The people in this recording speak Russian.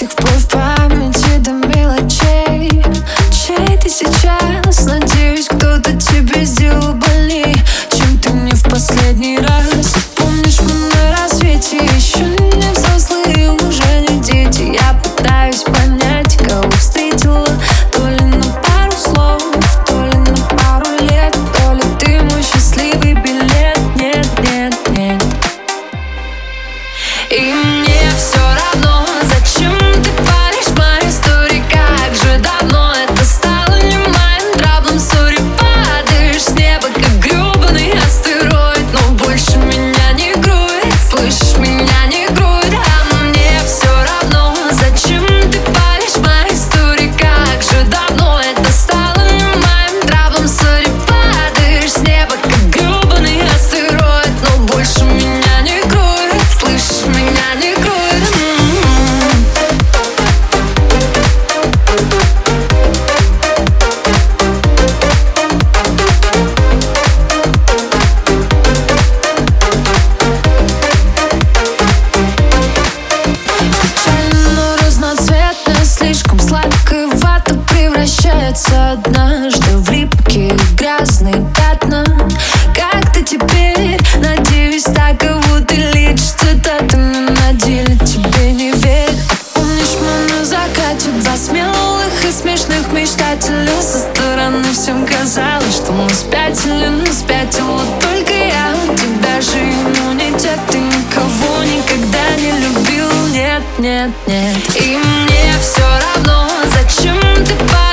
Сих пор в памяти до мелочей. Чей ты сейчас? Надеюсь, кто-то тебе сделал больней. Чем ты мне в последний раз? Помнишь, мы на рассвете еще не взрослые, уже не дети. Я пытаюсь понять, кого встретила. То ли на пару слов, то ли на пару лет. То ли ты мой счастливый билет? Нет, нет, нет. И превращается однажды в липкие грязные пятна. Как ты теперь, надеюсь, так ты лечишь цитатами на деле тебе не верят Помнишь, мы на закате два смелых и смешных мечтателя? Со стороны всем казалось, что мы спятили, но спятила только я. Тебя же иммунитет, ты никого никогда не любил. Нет, нет, нет. И мне все равно, ты пошел